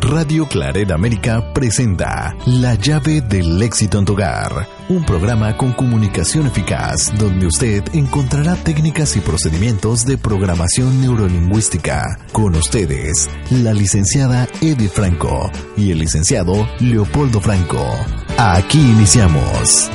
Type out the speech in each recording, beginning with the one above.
Radio Claret América presenta La llave del éxito en tu hogar, un programa con comunicación eficaz donde usted encontrará técnicas y procedimientos de programación neurolingüística. Con ustedes, la licenciada Edith Franco y el licenciado Leopoldo Franco. Aquí iniciamos.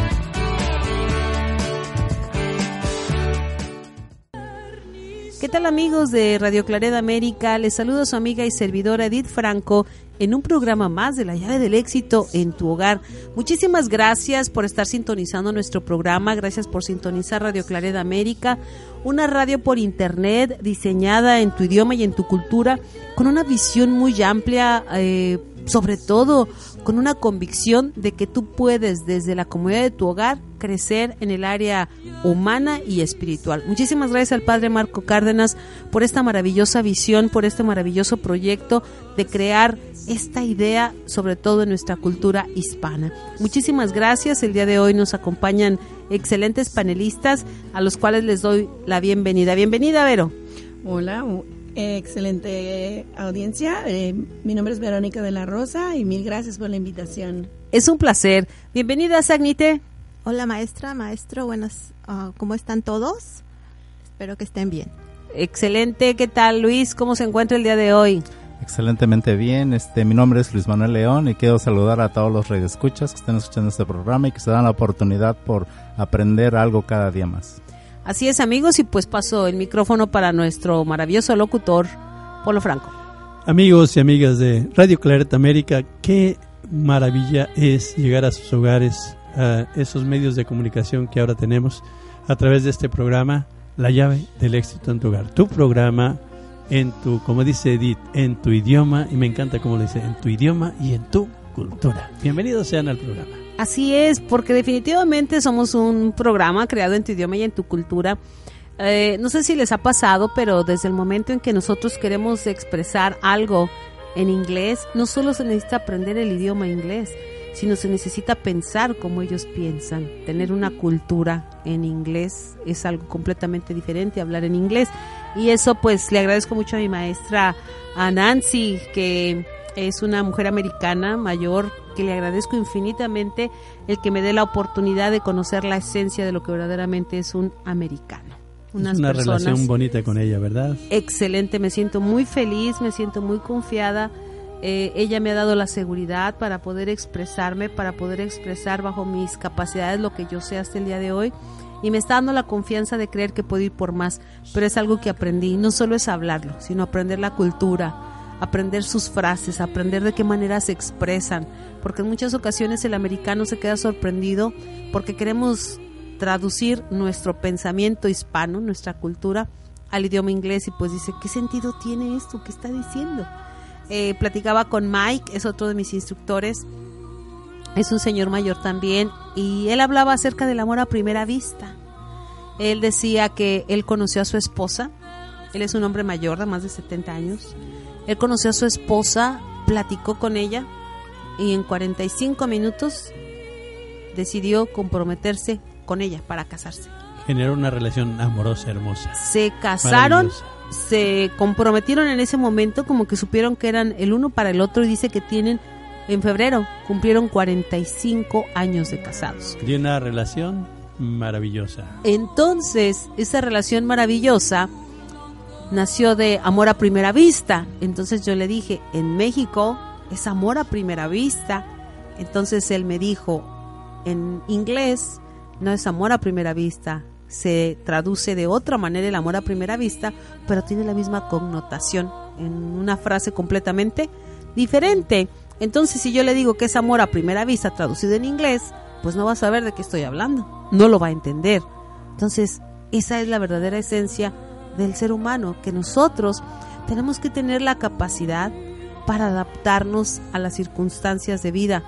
¿Qué tal amigos de Radio Claret América? Les saludo a su amiga y servidora Edith Franco en un programa más de la llave del éxito en tu hogar. Muchísimas gracias por estar sintonizando nuestro programa, gracias por sintonizar Radio Claret América, una radio por internet diseñada en tu idioma y en tu cultura, con una visión muy amplia, eh, sobre todo con una convicción de que tú puedes desde la comunidad de tu hogar crecer en el área humana y espiritual. Muchísimas gracias al Padre Marco Cárdenas por esta maravillosa visión, por este maravilloso proyecto de crear esta idea, sobre todo en nuestra cultura hispana. Muchísimas gracias. El día de hoy nos acompañan excelentes panelistas a los cuales les doy la bienvenida. Bienvenida, Vero. Hola, excelente audiencia. Eh, mi nombre es Verónica de la Rosa y mil gracias por la invitación. Es un placer. Bienvenida, Sagnite. Hola, maestra, maestro. Buenas, uh, ¿cómo están todos? Espero que estén bien. Excelente. ¿Qué tal, Luis? ¿Cómo se encuentra el día de hoy? Excelentemente bien. Este, mi nombre es Luis Manuel León y quiero saludar a todos los radioescuchas que estén escuchando este programa y que se dan la oportunidad por aprender algo cada día más. Así es, amigos, y pues paso el micrófono para nuestro maravilloso locutor, Polo Franco. Amigos y amigas de Radio Claret América, qué maravilla es llegar a sus hogares, a esos medios de comunicación que ahora tenemos a través de este programa, La llave del éxito en tu hogar. Tu programa en tu, como dice Edith, en tu idioma, y me encanta como lo dice, en tu idioma y en tu cultura. Bienvenidos sean al programa. Así es, porque definitivamente somos un programa creado en tu idioma y en tu cultura. Eh, no sé si les ha pasado, pero desde el momento en que nosotros queremos expresar algo en inglés, no solo se necesita aprender el idioma inglés, sino se necesita pensar como ellos piensan. Tener una cultura en inglés es algo completamente diferente, hablar en inglés. Y eso pues le agradezco mucho a mi maestra, a Nancy, que es una mujer americana mayor, que le agradezco infinitamente el que me dé la oportunidad de conocer la esencia de lo que verdaderamente es un americano. Unas una relación bonita con ella, ¿verdad? Excelente, me siento muy feliz, me siento muy confiada. Eh, ella me ha dado la seguridad para poder expresarme, para poder expresar bajo mis capacidades lo que yo sé hasta el día de hoy y me está dando la confianza de creer que puedo ir por más, pero es algo que aprendí, no solo es hablarlo, sino aprender la cultura, aprender sus frases, aprender de qué manera se expresan, porque en muchas ocasiones el americano se queda sorprendido porque queremos traducir nuestro pensamiento hispano, nuestra cultura, al idioma inglés y pues dice, ¿qué sentido tiene esto? ¿Qué está diciendo? Eh, platicaba con Mike, es otro de mis instructores, es un señor mayor también, y él hablaba acerca del amor a primera vista. Él decía que él conoció a su esposa, él es un hombre mayor de más de 70 años, él conoció a su esposa, platicó con ella y en 45 minutos decidió comprometerse con ella para casarse. Generó una relación amorosa, hermosa. Se casaron, se comprometieron en ese momento como que supieron que eran el uno para el otro y dice que tienen en febrero cumplieron 45 años de casados. Y una relación maravillosa. Entonces, esa relación maravillosa nació de amor a primera vista. Entonces yo le dije, en México es amor a primera vista. Entonces él me dijo, en inglés no es amor a primera vista, se traduce de otra manera el amor a primera vista, pero tiene la misma connotación en una frase completamente diferente. Entonces, si yo le digo que es amor a primera vista traducido en inglés, pues no va a saber de qué estoy hablando, no lo va a entender. Entonces, esa es la verdadera esencia del ser humano, que nosotros tenemos que tener la capacidad para adaptarnos a las circunstancias de vida,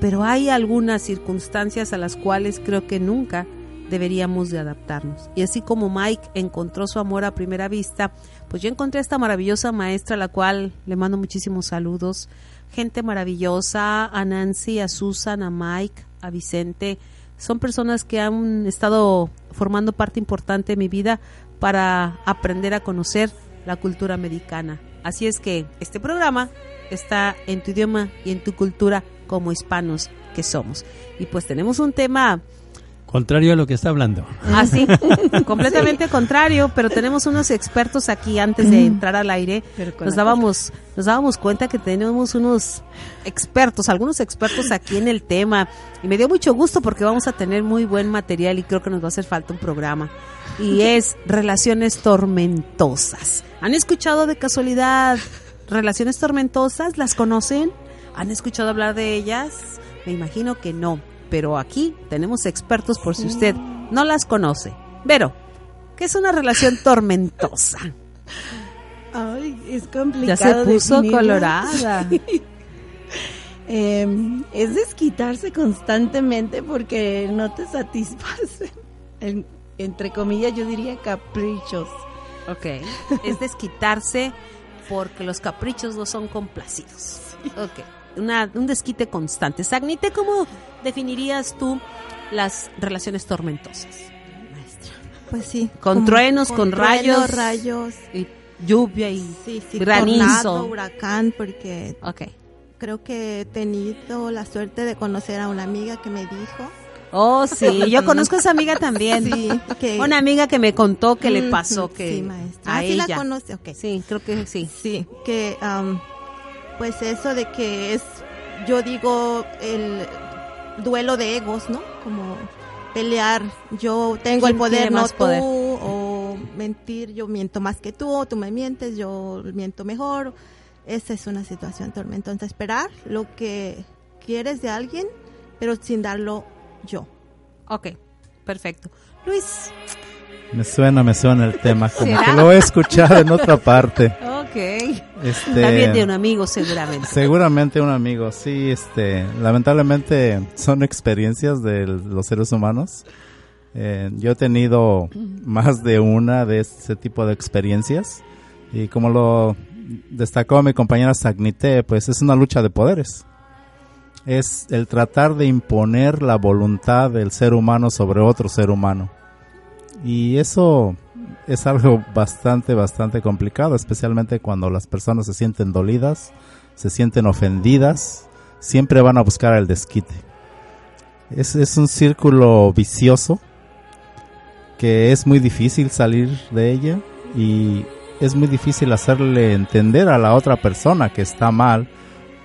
pero hay algunas circunstancias a las cuales creo que nunca deberíamos de adaptarnos. Y así como Mike encontró su amor a primera vista, pues yo encontré a esta maravillosa maestra a la cual le mando muchísimos saludos. Gente maravillosa, a Nancy, a Susan, a Mike, a Vicente. Son personas que han estado formando parte importante de mi vida para aprender a conocer la cultura americana. Así es que este programa está en tu idioma y en tu cultura como hispanos que somos. Y pues tenemos un tema Contrario a lo que está hablando. así, completamente contrario, pero tenemos unos expertos aquí antes de entrar al aire. Nos dábamos, nos dábamos cuenta que tenemos unos expertos, algunos expertos aquí en el tema. Y me dio mucho gusto porque vamos a tener muy buen material y creo que nos va a hacer falta un programa. Y es relaciones tormentosas. ¿Han escuchado de casualidad relaciones tormentosas? ¿Las conocen? ¿Han escuchado hablar de ellas? Me imagino que no, pero aquí tenemos expertos por si usted no las conoce. Vero, ¿qué es una relación tormentosa? Ay, es Ya complicado. se puso colorada. Eh, es desquitarse constantemente porque no te satisfacen. En- entre comillas, yo diría caprichos. Ok. Es desquitarse porque los caprichos no son complacidos. Ok. Una, un desquite constante. Sagnite, ¿cómo definirías tú las relaciones tormentosas? Pues sí. Con truenos, con truenos, rayos. rayos. Y lluvia y... Sí, sí, granizo. tornado, huracán, porque Ok. creo que he tenido la suerte de conocer a una amiga que me dijo. Oh, sí. Yo conozco a esa amiga también. Sí, que Una amiga que me contó que le pasó que Sí, maestra. a Ah, sí ella. la conoce, ok. Sí, creo que sí. Sí, que am, pues eso de que es, yo digo, el duelo de egos, ¿no? Como pelear, yo tengo el ¿Quién tiene poder, no tú, poder? o mentir, yo miento más que tú, o tú me mientes, yo miento mejor. Esa es una situación tormentosa. Esperar lo que quieres de alguien, pero sin darlo yo. Ok, perfecto. Luis. Me suena, me suena el tema, como ¿Será? que lo he escuchado en otra parte. Ok. Este, También de un amigo, seguramente. Seguramente un amigo, sí, este, lamentablemente son experiencias de los seres humanos. Eh, yo he tenido más de una de ese tipo de experiencias y como lo destacó mi compañera Sagnité, pues es una lucha de poderes. Es el tratar de imponer la voluntad del ser humano sobre otro ser humano. Y eso es algo bastante, bastante complicado, especialmente cuando las personas se sienten dolidas, se sienten ofendidas, siempre van a buscar el desquite. Es, es un círculo vicioso que es muy difícil salir de ella y es muy difícil hacerle entender a la otra persona que está mal,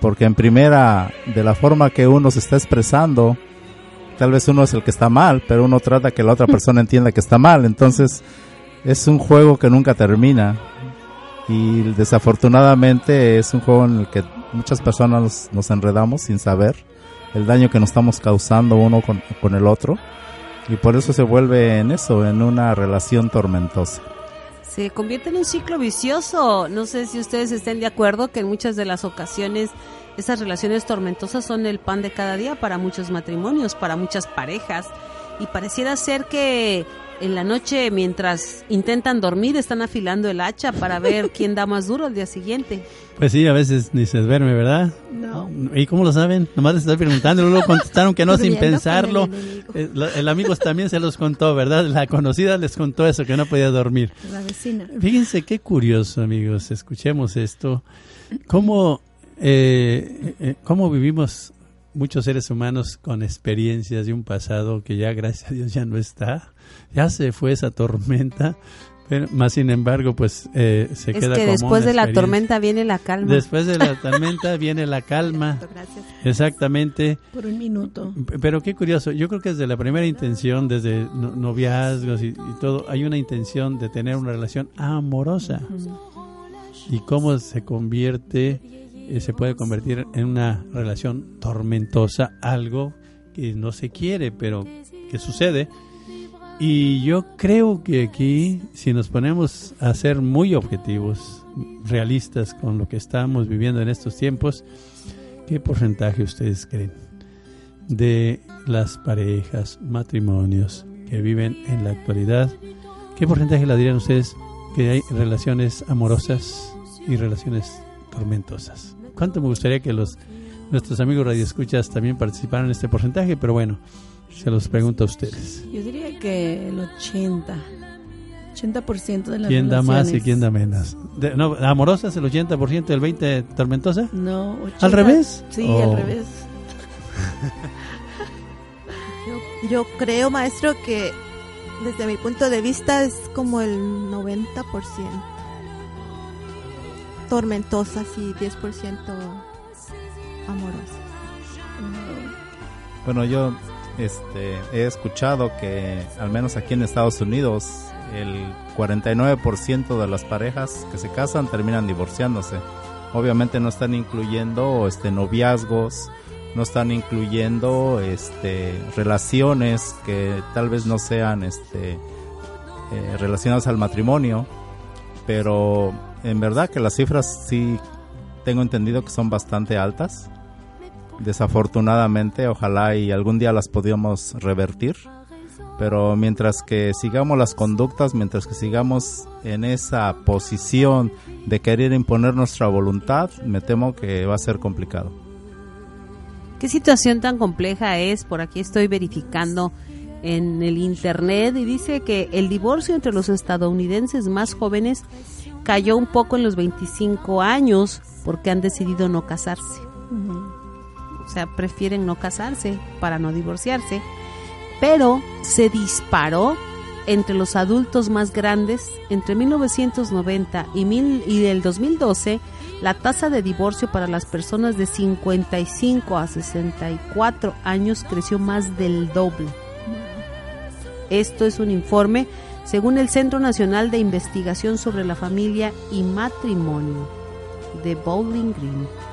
porque en primera, de la forma que uno se está expresando, tal vez uno es el que está mal, pero uno trata que la otra persona entienda que está mal, entonces es un juego que nunca termina y desafortunadamente es un juego en el que muchas personas nos, enredamos sin saber el daño que nos estamos causando uno con, con el otro y por eso se vuelve en eso, en una relación tormentosa. Se convierte en un ciclo vicioso. No sé si ustedes estén de acuerdo que en muchas de las ocasiones esas relaciones tormentosas son el pan de cada día para muchos matrimonios, para muchas parejas. Y pareciera ser que en la noche, mientras intentan dormir, están afilando el hacha para ver quién da más duro al día siguiente. Pues sí, a veces ni se duerme, ¿verdad? No. ¿Y cómo lo saben? Nomás les estoy preguntando, luego contestaron que no sin pensarlo. el. Eh, El, amigo también se los contó, ¿verdad? La conocida les contó eso, que no podía dormir. La vecina. Fíjense qué curioso, amigos. Escuchemos esto. ¿Cómo, eh, eh, cómo vivimos muchos seres humanos con experiencias de un pasado que ya, gracias a Dios, ya no está? Ya se fue esa tormenta, pero más sin embargo, pues eh, se Es queda que como después una de la tormenta viene la calma. Después de la tormenta viene la calma. Gracias. Exactamente. Por un minuto. Pero qué curioso, yo creo que desde la primera intención, desde no- noviazgos y, y todo, hay una intención de tener una relación amorosa. Y cómo se convierte, eh, se puede convertir en una relación tormentosa, algo que no se quiere, pero que sucede. Y yo creo que aquí, si nos ponemos a ser muy objetivos, realistas con lo que estamos viviendo en estos tiempos, ¿qué porcentaje ustedes creen de las parejas, matrimonios que viven en la actualidad, ¿qué porcentaje le dirían ustedes que hay relaciones amorosas y relaciones tormentosas? ¿Cuánto me gustaría que los nuestros amigos radioescuchas también participaran en este porcentaje? Pero bueno, se los pregunto a ustedes. Yo diría que el 80. 80% de las ¿Quién da más y quién da menos? De- no, ¿Amorosas el 80% y el 20% tormentosa? No, 80. ¿Al revés? Sí, Oh. al revés. Yo, yo creo, maestro, que desde mi punto de vista es como el 90% tormentosas y 10% amorosas. Bueno, yo este, he escuchado que al menos aquí en Estados Unidos el 49% de las parejas que se casan terminan divorciándose. Obviamente no están incluyendo este noviazgos, no están incluyendo este relaciones que tal vez no sean este eh, relacionadas al matrimonio, pero en verdad que las cifras sí tengo entendido que son bastante altas desafortunadamente ojalá y algún día las podamos revertir pero mientras que sigamos las conductas mientras que sigamos en esa posición de querer imponer nuestra voluntad me temo que va a ser complicado ¿Qué situación tan compleja es? Por aquí estoy verificando en el internet y dice que el divorcio entre los estadounidenses más jóvenes cayó un poco en los 25 años porque han decidido no casarse. O sea, prefieren no casarse para no divorciarse. Pero se disparó entre los adultos más grandes entre 1990 y, mil, y del 2012 la tasa de divorcio para las personas de 55 a 64 años creció más del doble. Esto es un informe según el Centro Nacional de Investigación sobre la Familia y Matrimonio de Bowling Green.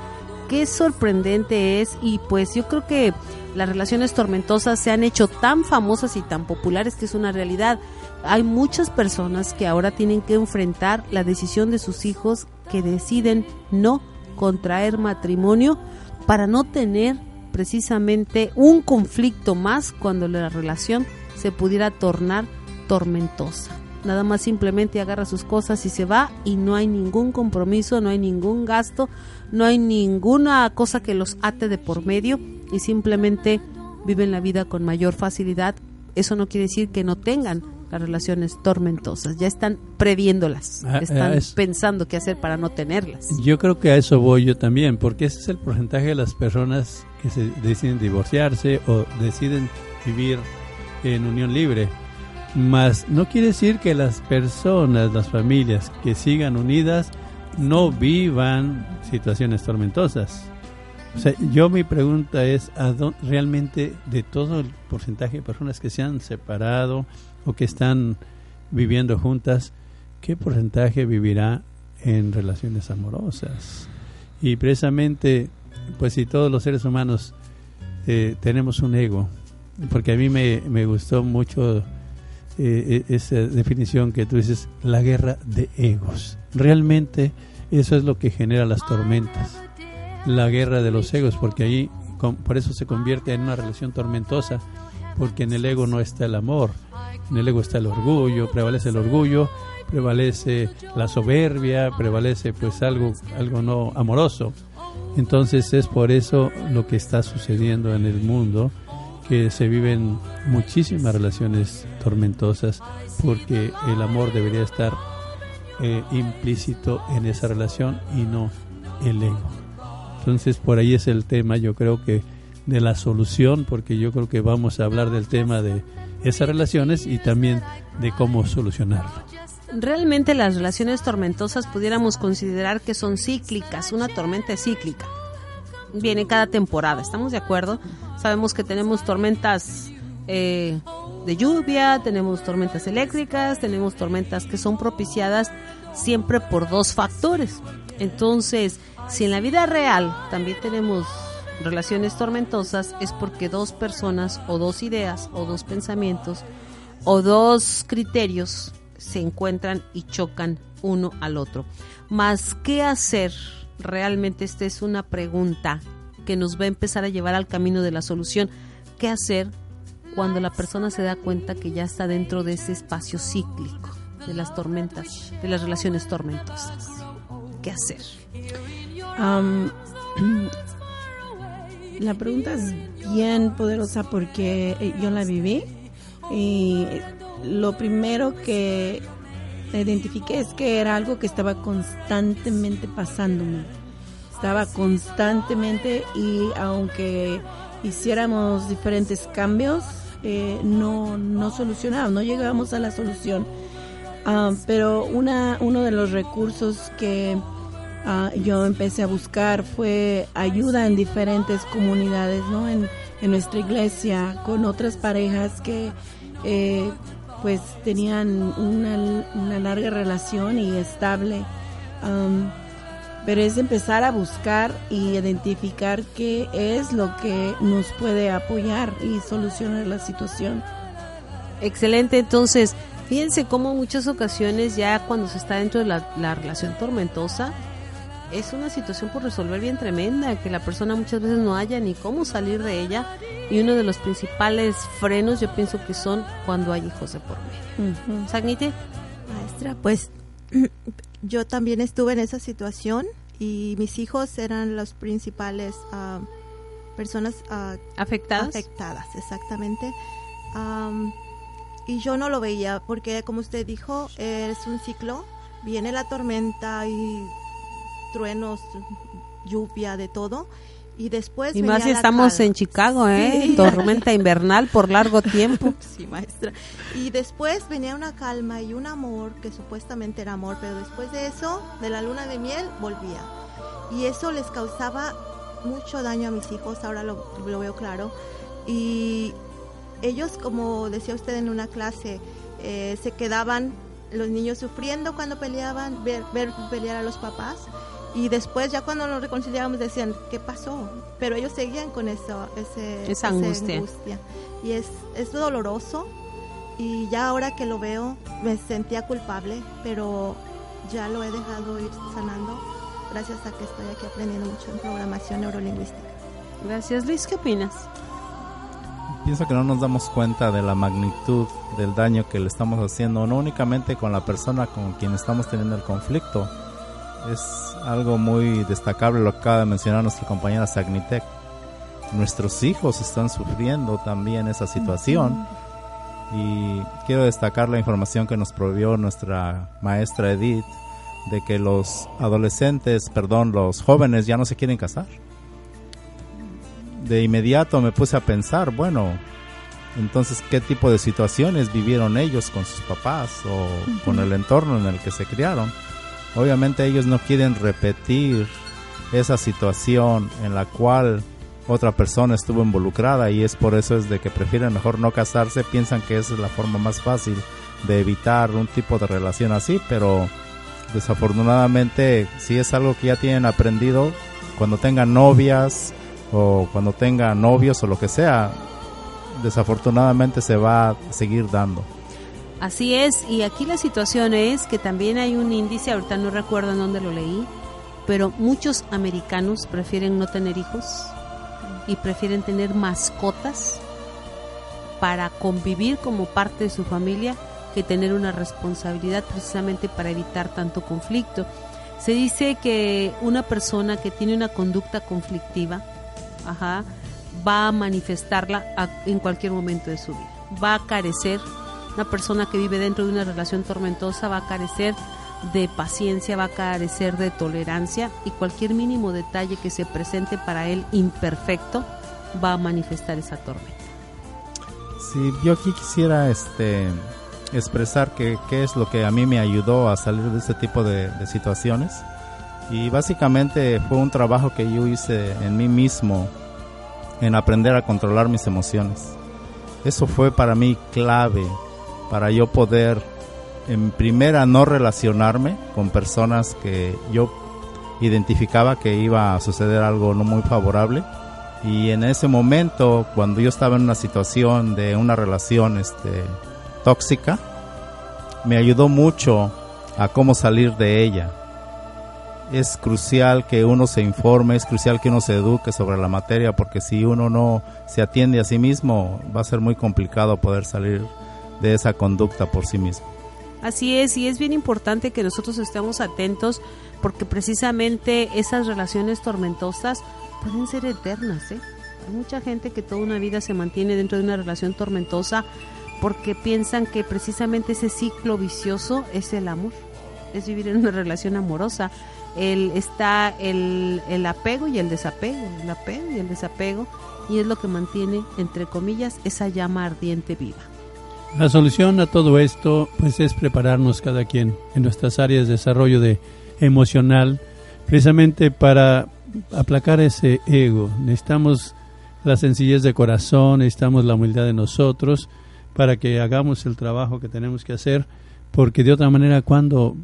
Qué sorprendente es y pues yo creo que las relaciones tormentosas se han hecho tan famosas y tan populares que es una realidad. Hay muchas personas que ahora tienen que enfrentar la decisión de sus hijos que deciden no contraer matrimonio para no tener precisamente un conflicto más cuando la relación se pudiera tornar tormentosa. Nada más simplemente agarra sus cosas y se va y no hay ningún compromiso, no hay ningún gasto, no hay ninguna cosa que los ate de por medio y simplemente viven la vida con mayor facilidad. Eso no quiere decir que no tengan las relaciones tormentosas, ya están previéndolas, Ah, están ah, es- pensando qué hacer para no tenerlas. Yo creo que a eso voy yo también, porque ese es el porcentaje de las personas que se deciden divorciarse o deciden vivir en unión libre. Mas no quiere decir que las personas, las familias que sigan unidas no vivan situaciones tormentosas. O sea, yo mi pregunta es, ¿a dó- realmente de todo el porcentaje de personas que se han separado o que están viviendo juntas, qué porcentaje vivirá en relaciones amorosas? Y precisamente, pues si todos los seres humanos eh, tenemos un ego, porque a mí me, me gustó mucho eh, e- esa definición que tú dices, la guerra de egos. Realmente eso es lo que genera las tormentas, la guerra de los egos, porque ahí con- por eso se convierte en una relación tormentosa, porque en el ego no está el amor, en el ego está el orgullo, prevalece el orgullo, prevalece la soberbia, prevalece pues algo, algo no amoroso. Entonces es por eso lo que está sucediendo en el mundo, que se viven muchísimas relaciones tormentosas, porque el amor debería estar eh, implícito en esa relación y no el ego. Entonces por ahí es el tema, yo creo que de la solución, porque yo creo que vamos a hablar del tema de esas relaciones y también de cómo solucionarlo. Realmente las relaciones tormentosas pudiéramos considerar que son cíclicas, una tormenta cíclica. Viene cada temporada, ¿estamos de acuerdo? Sabemos que tenemos tormentas eh, de lluvia, tenemos tormentas eléctricas, tenemos tormentas que son propiciadas siempre por dos factores. Entonces, si en la vida real también tenemos relaciones tormentosas, es porque dos personas o dos ideas o dos pensamientos o dos criterios se encuentran y chocan uno al otro. Más, ¿qué hacer? Realmente esta es una pregunta que nos va a empezar a llevar al camino de la solución. ¿Qué hacer cuando la persona se da cuenta que ya está dentro de ese espacio cíclico, de las tormentas, de las relaciones tormentosas. ¿Qué hacer? La pregunta es bien poderosa porque eh, yo la viví y lo primero que identifiqué es que era algo que estaba constantemente pasándome. Estaba constantemente y aunque hiciéramos diferentes cambios, eh, no, no no llegábamos a la solución. Ah, pero una, uno de los recursos que ah, yo empecé a buscar fue ayuda en diferentes comunidades, ¿no? En, en nuestra iglesia, con otras parejas que eh, pues tenían una, una larga relación y estable. Pero es empezar a buscar y identificar qué es lo que nos puede apoyar y solucionar la situación. Excelente, entonces, fíjense cómo en muchas ocasiones ya cuando se está dentro de la, la relación tormentosa, es una situación por resolver bien tremenda, que la persona muchas veces no haya ni cómo salir de ella. Y uno de los principales frenos yo pienso que son cuando hay hijos de por medio. Sagnite, Maestra, pues yo también estuve en esa situación y mis hijos eran los principales ah, personas ah, afectadas. afectadas, exactamente. Am, y yo no lo veía porque, como usted dijo, es un ciclo. Viene la tormenta y truenos, lluvia, de todo. Y después. y más si estamos calma. en Chicago, ¿eh? Sí. Tormenta invernal por largo tiempo. Sí, maestra. Y después venía una calma y un amor, que supuestamente era amor, pero después de eso, de la luna de miel, volvía. Y eso les causaba mucho daño a mis hijos, ahora lo, lo veo claro. Y ellos, como decía usted en una clase, eh, se quedaban los niños sufriendo cuando peleaban, ver, ver pelear a los papás. Y después, ya cuando nos reconciliábamos, decían, ¿qué pasó? Pero ellos seguían con eso, ese, Esa angustia. Y es, es doloroso. Y ya ahora que lo veo, me sentía culpable, pero ya lo he dejado ir sanando gracias a que estoy aquí aprendiendo mucho en programación neurolingüística. Gracias, Luis. ¿Qué opinas? Pienso que no nos damos cuenta de la magnitud del daño que le estamos haciendo, no únicamente con la persona con quien estamos teniendo el conflicto. Es algo muy destacable lo que acaba de mencionar nuestra compañera Sagnitec. Nuestros hijos están sufriendo también esa situación. Y quiero destacar la información que nos proveyó nuestra maestra Edith de que los adolescentes, perdón, los jóvenes ya no se quieren casar de inmediato me puse a pensar, bueno, entonces, ¿qué tipo de situaciones vivieron ellos con sus papás o con el entorno en el que se criaron? Obviamente ellos no quieren repetir esa situación en la cual otra persona estuvo involucrada y es por eso es de que prefieren mejor no casarse, piensan que es la forma más fácil de evitar un tipo de relación así, pero desafortunadamente si es algo que ya tienen aprendido cuando tengan novias o cuando tengan novios o lo que sea, desafortunadamente se va a seguir dando. Así es, y aquí la situación es que también hay un índice, ahorita no recuerdo en dónde lo leí, pero muchos americanos prefieren no tener hijos y prefieren tener mascotas para convivir como parte de su familia que tener una responsabilidad precisamente para evitar tanto conflicto. Se dice que una persona que tiene una conducta conflictiva, va a manifestarla a- en cualquier momento de su vida. Va a carecer, una persona que vive dentro de una relación tormentosa va a carecer de paciencia, va a carecer de tolerancia y cualquier mínimo detalle que se presente para él imperfecto va a manifestar esa tormenta. Sí, yo aquí quisiera este expresar qué es lo que a mí me ayudó a salir de este tipo de, de situaciones y básicamente fue un trabajo que yo hice en mí mismo en aprender a controlar mis emociones. Eso fue para mí clave para yo poder en primera no relacionarme con personas que yo identificaba que iba a suceder algo no muy favorable. Y en ese momento cuando yo estaba en una situación de una relación este tóxica me ayudó mucho a cómo salir de ella. Es crucial que uno se informe, es crucial que uno se eduque sobre la materia, porque si uno no se atiende a sí mismo, va a ser muy complicado poder salir de esa conducta por sí mismo. Así es, y es bien importante que nosotros estemos atentos, porque precisamente esas relaciones tormentosas pueden ser eternas. ¿eh? Hay mucha gente que toda una vida se mantiene dentro de una relación tormentosa porque piensan que precisamente ese ciclo vicioso es el amor, es vivir en una relación amorosa el, está el, el apego y el desapego, el apego y el desapego, y es lo que mantiene, entre comillas, esa llama ardiente viva. La solución a todo esto, pues, es prepararnos cada quien en nuestras áreas de desarrollo de emocional, precisamente para aplacar ese ego. Necesitamos la sencillez de corazón, necesitamos la humildad de nosotros para que hagamos el trabajo que tenemos que hacer, porque de otra manera, cuando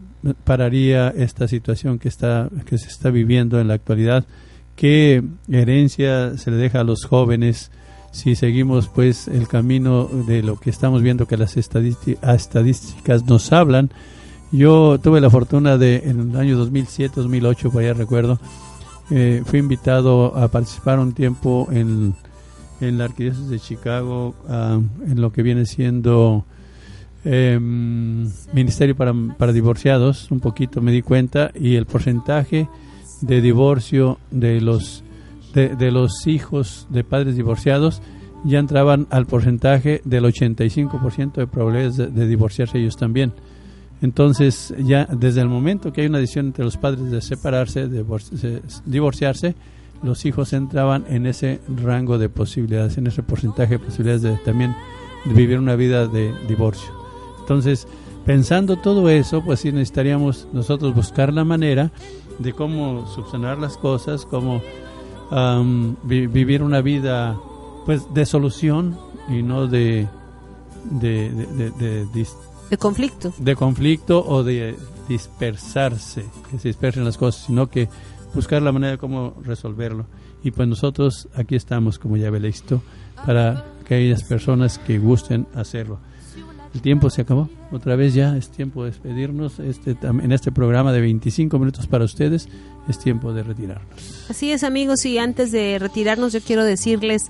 pararía esta situación que está que se está viviendo en la actualidad qué herencia se le deja a los jóvenes si seguimos pues el camino de lo que estamos viendo que las estadísticas nos hablan yo tuve la fortuna de en el año 2007 2008 por allá recuerdo eh, fui invitado a participar un tiempo en, en la arquidiócesis de Chicago ah, en lo que viene siendo eh, Ministerio para, para Divorciados, un poquito me di cuenta, y el porcentaje de divorcio de los, de, los hijos de padres divorciados ya entraban al porcentaje del 85% de probabilidades de, divorciarse ellos también. Entonces, ya desde el momento que hay una decisión entre los padres de separarse, de divorciarse, los hijos entraban en ese rango de posibilidades, en ese porcentaje de posibilidades de también vivir una vida de divorcio. Entonces, pensando todo eso, pues sí necesitaríamos nosotros buscar la manera de cómo subsanar las cosas, cómo vivir una vida pues de solución y no de de, de, de, conflicto. De conflicto o de dispersarse, que se dispersen las cosas, sino que buscar la manera de cómo resolverlo. Y pues nosotros aquí estamos, como ya ve para aquellas personas que gusten hacerlo el tiempo se acabó. Otra vez ya es tiempo de despedirnos. Este, en este programa de 25 minutos para ustedes es tiempo de retirarnos. Así es, amigos, y antes de retirarnos yo quiero decirles,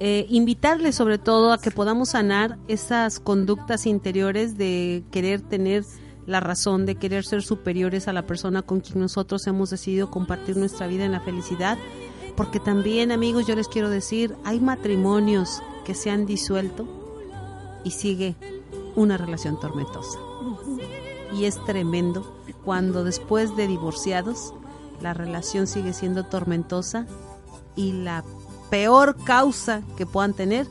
eh, invitarles sobre todo a que podamos sanar esas conductas interiores de querer tener la razón, de querer ser superiores a la persona con quien nosotros hemos decidido compartir nuestra vida en la felicidad. Porque también, amigos, yo les quiero decir, hay matrimonios que se han disuelto y sigue una relación tormentosa. Y es tremendo cuando después de divorciados la relación sigue siendo tormentosa y la peor causa que puedan tener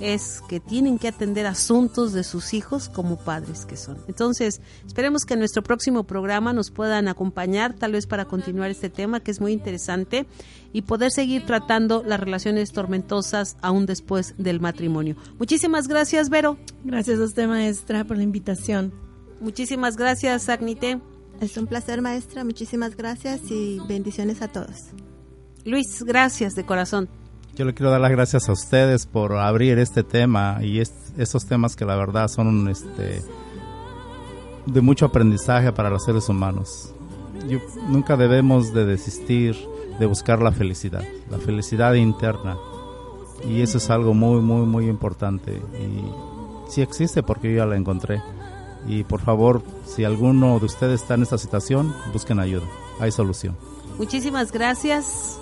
es que tienen que atender asuntos de sus hijos como padres que son. Entonces, esperemos que en nuestro próximo programa nos puedan acompañar, tal vez para continuar este tema que es muy interesante y poder seguir tratando las relaciones tormentosas aún después del matrimonio. Muchísimas gracias, Vero. Gracias a usted, maestra, por la invitación. Muchísimas gracias, Agnite. Es un placer, maestra. Muchísimas gracias y bendiciones a todos. Luis, gracias de corazón. Yo le quiero dar las gracias a ustedes por abrir este tema y estos temas que la verdad son este, de mucho aprendizaje para los seres humanos. nunca debemos de desistir de buscar la felicidad, la felicidad interna. Y eso es algo muy, muy, muy importante. Y sí existe porque yo ya la encontré. Y por favor, si alguno de ustedes está en esta situación, busquen ayuda. Hay solución. Muchísimas gracias.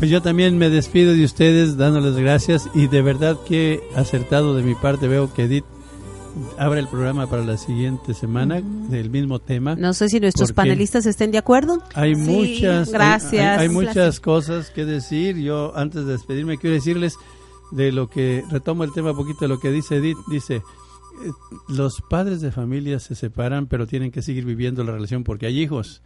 Pues yo también me despido de ustedes dándoles gracias y de verdad que acertado de mi parte veo que Edith abre el programa para la siguiente semana del mismo tema. No sé si nuestros panelistas estén de acuerdo. Hay muchas gracias. Hay, muchas cosas que decir. Yo antes de despedirme quiero decirles de lo que retomo el tema un poquito de lo que dice Edith, dice eh, los padres de familia se separan, pero tienen que seguir viviendo la relación porque hay hijos.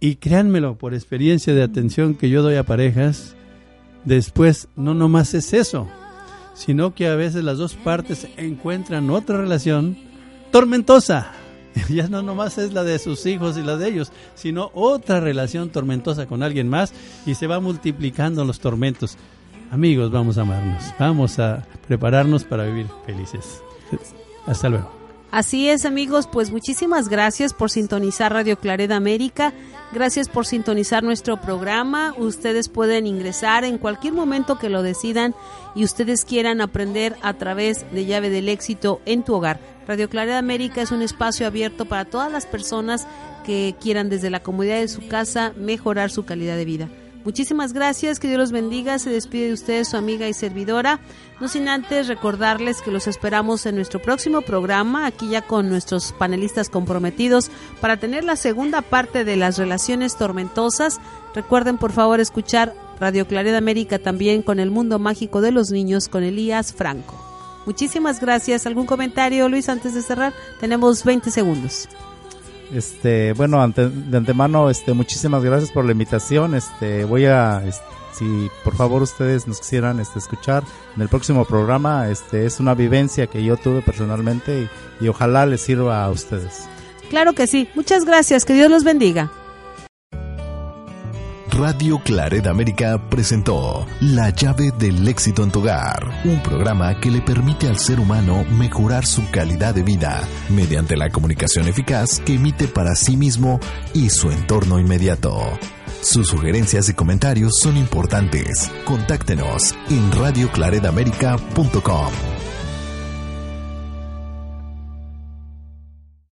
Y créanmelo, por experiencia de atención que yo doy a parejas, después no nomás es eso, sino que a veces las dos partes encuentran otra relación tormentosa. Ya no nomás es la de sus hijos y la de ellos, sino otra relación tormentosa con alguien más y se va multiplicando los tormentos. Amigos, vamos a amarnos, vamos a prepararnos para vivir felices. Hasta luego. Así es, amigos, pues muchísimas gracias por sintonizar Radio Clareda América. Gracias por sintonizar nuestro programa. Ustedes pueden ingresar en cualquier momento que lo decidan y ustedes quieran aprender a través de Llave del Éxito en tu hogar. Radio Clareda América es un espacio abierto para todas las personas que quieran desde la comodidad de su casa mejorar su calidad de vida. Muchísimas gracias, que Dios los bendiga. Se despide de ustedes su amiga y servidora. No sin antes recordarles que los esperamos en nuestro próximo programa, aquí ya con nuestros panelistas comprometidos, para tener la segunda parte de las relaciones tormentosas. Recuerden por favor escuchar Radio Claridad América también con el mundo mágico de los niños con Elías Franco. Muchísimas gracias. ¿Algún comentario, Luis, antes de cerrar? Tenemos 20 segundos. Este, bueno, de antemano, este, muchísimas gracias por la invitación. Este, voy a, si por favor ustedes nos quisieran, este, escuchar en el próximo programa, este, es una vivencia que yo tuve personalmente y, y ojalá les sirva a ustedes. Claro que sí. Muchas gracias. Que Dios los bendiga. Radio Claret América presentó La llave del éxito en tu hogar, un programa que le permite al ser humano mejorar su calidad de vida mediante la comunicación eficaz que emite para sí mismo y su entorno inmediato. Sus sugerencias y comentarios son importantes. Contáctenos en radioclaredamerica.com.